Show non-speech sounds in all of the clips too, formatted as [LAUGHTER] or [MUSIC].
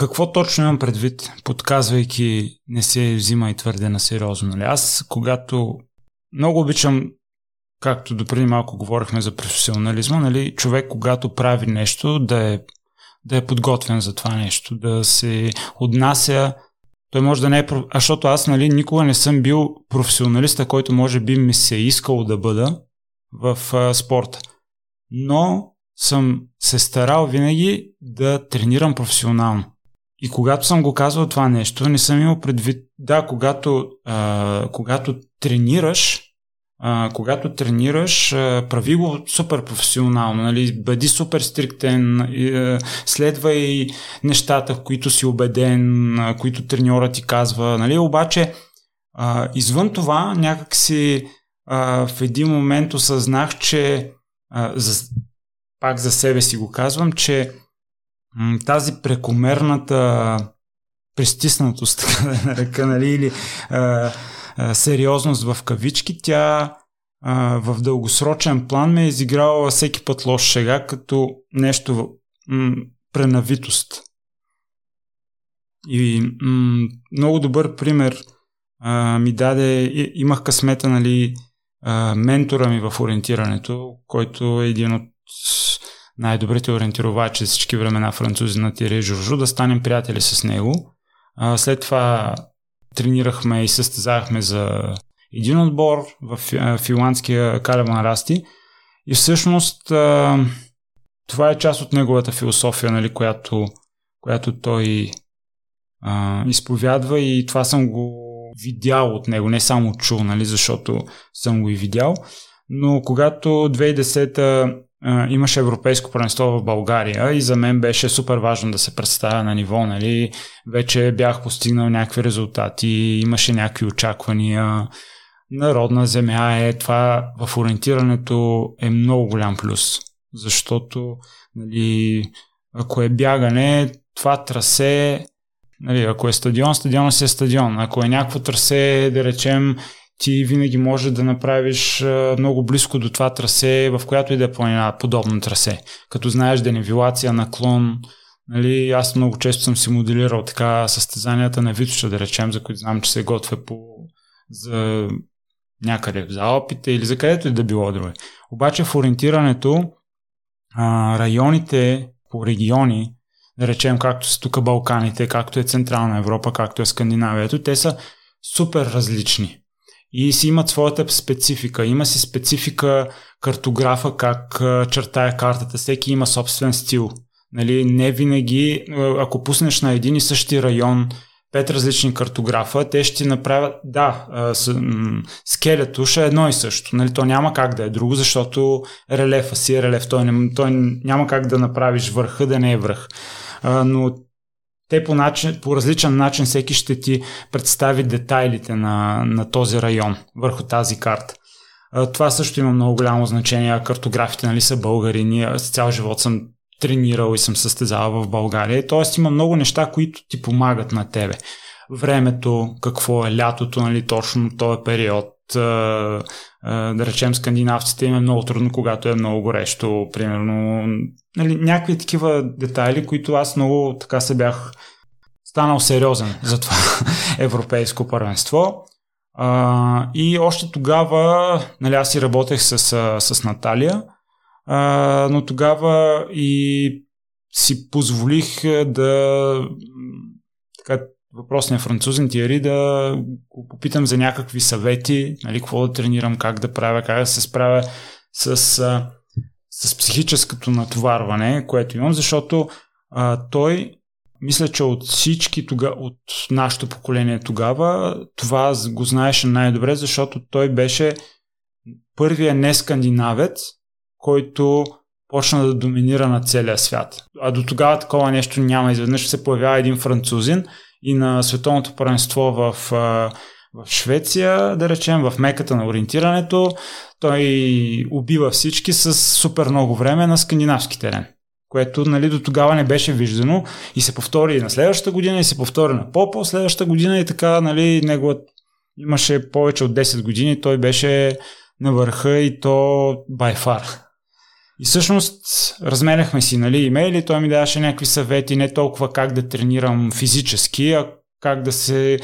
какво точно имам предвид, подказвайки не се взима и твърде на сериозно? Нали? Аз, когато много обичам, както допреди малко говорихме за професионализма, нали, човек, когато прави нещо, да е, да е подготвен за това нещо, да се отнася той може да не е... А защото аз нали, никога не съм бил професионалиста, който може би ми се е искал да бъда в а, спорта. Но съм се старал винаги да тренирам професионално. И когато съм го казвал това нещо, не съм имал предвид. Да, когато, а, когато тренираш, а, когато тренираш, а, прави го супер професионално, нали? бъди супер стриктен, а, следвай нещата, в които си убеден, а, които треньора ти казва, нали? обаче а, извън това някакси а, в един момент осъзнах, че а, за, пак за себе си го казвам, че тази прекомерната престиснатост, [LAUGHS] така да нарека, нали, или а, сериозност в кавички, тя а, в дългосрочен план ме е изиграла всеки път лош шега, като нещо м- пренавитост. И м- много добър пример а, ми даде, имах късмета, нали, а, ментора ми в ориентирането, който е един от най-добрите ориентировачи за всички времена французи на Тире Журжу, да станем приятели с него. А, след това тренирахме и състезавахме за един отбор в финландския Калеман Расти. И всъщност това е част от неговата философия, нали, която, която той а, изповядва и това съм го видял от него, не само чул, нали, защото съм го и видял. Но когато 2010 имаше европейско първенство в България и за мен беше супер важно да се представя на ниво, нали? Вече бях постигнал някакви резултати, имаше някакви очаквания. Народна земя е това в ориентирането е много голям плюс, защото нали, ако е бягане, това трасе Нали, ако е стадион, стадиона си е стадион. Ако е някакво трасе, да речем, ти винаги можеш да направиш много близко до това трасе, в която и да е планина, подобно трасе. Като знаеш денивилация, наклон, Нали, аз много често съм си моделирал така състезанията на Витоша, да речем, за които знам, че се готвя по, за някъде за Алпите или за където и да било друго. Обаче в ориентирането а, районите по региони, да речем както са тук Балканите, както е Централна Европа, както е Скандинавието, те са супер различни и си имат своята специфика. Има си специфика картографа как чертая картата. Всеки има собствен стил. Нали, не винаги, ако пуснеш на един и същи район пет различни картографа, те ще направят, да, скелето ще е едно и също. Нали, то няма как да е друго, защото релефа си е релеф. Той, не, той няма как да направиш върха да не е връх. Но те по, начин, по различен начин всеки ще ти представи детайлите на, на този район върху тази карта. Това също има много голямо значение. Картографите нали, са българи. Ние с цял живот съм тренирал и съм състезавал в България. Тоест има много неща, които ти помагат на тебе. Времето, какво е лятото, нали, точно този период. Да речем, скандинавците им е много трудно, когато е много горещо. Примерно, нали, някакви такива детайли, които аз много така се бях станал сериозен за това [LAUGHS] европейско първенство. А, и още тогава, нали, аз си работех с, с Наталия, а, но тогава и си позволих да така, въпросния французен Тиери да го попитам за някакви съвети, нали, какво да тренирам, как да правя, как да се справя с, с психическото натоварване, което имам, защото а, той мисля, че от всички тога, от нашето поколение тогава, това го знаеше най-добре, защото той беше първия не скандинавец, който почна да доминира на целия свят. А до тогава такова нещо няма. Изведнъж се появява един французин и на световното първенство в, в Швеция, да речем, в меката на ориентирането, той убива всички с супер много време на скандинавски терен което нали, до тогава не беше виждано и се повтори и на следващата година и се повтори на по следващата година и така нали, неговът имаше повече от 10 години, той беше на върха и то by far. И всъщност разменяхме си нали, имейли, той ми даваше някакви съвети, не толкова как да тренирам физически, а как да се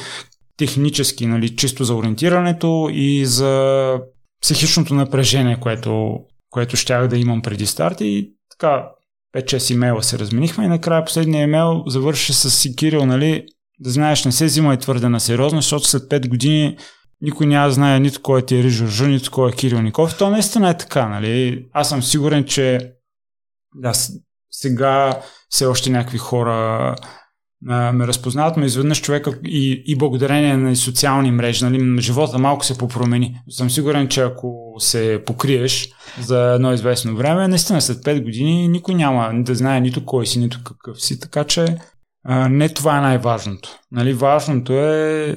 технически, нали, чисто за ориентирането и за психичното напрежение, което, което щях да имам преди старт. И така 5-6 имейла се разменихме и накрая последния имейл завърши с Кирил, нали, да знаеш, не се взимай твърде на сериозно, защото след 5 години никой няма да знае нито кой е Тиери Журжу, нито кой е Кирил Ников. То наистина е така, нали? Аз съм сигурен, че да, сега все още някакви хора а, ме разпознават, но изведнъж човека и, и благодарение на социални мрежи, нали, живота малко се попромени. Съм сигурен, че ако се покриеш за едно известно време, наистина след 5 години никой няма да знае нито кой си, нито какъв си, така че а, не това е най-важното. Нали, важното е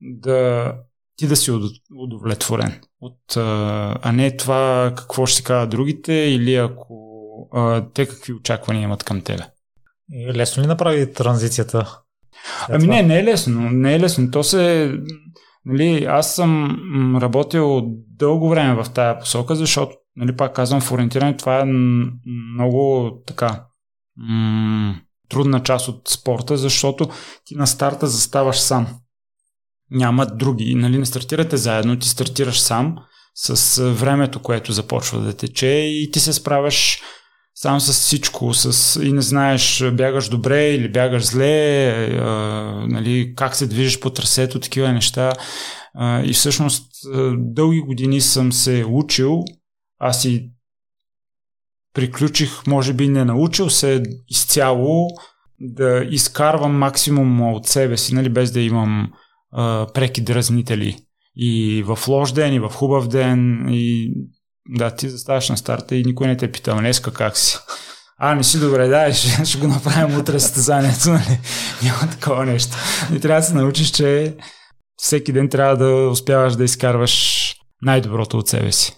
да ти да си удовлетворен. От, а, не това какво ще си кажат другите или ако а, те какви очаквания имат към тебе. И лесно ли направи транзицията? Ами не, не е лесно. Не е лесно. То се... Нали, аз съм работил дълго време в тая посока, защото, нали, пак казвам, в ориентиране това е много така м- трудна част от спорта, защото ти на старта заставаш сам. Няма други. Нали, не стартирате заедно, ти стартираш сам с времето, което започва да тече и ти се справяш сам с всичко с, и не знаеш бягаш добре или бягаш зле, а, нали, как се движиш по трасето, такива неща. А, и всъщност дълги години съм се учил, аз и приключих, може би не научил се изцяло да изкарвам максимум от себе си, нали, без да имам преки дразнители. И в лош ден, и в хубав ден, и да, ти заставаш на старта и никой не те пита, днеска как си. А, не си добре, да, ще, ще го направим утре състезанието, нали? Няма такова нещо. И трябва да се научиш, че всеки ден трябва да успяваш да изкарваш най-доброто от себе си.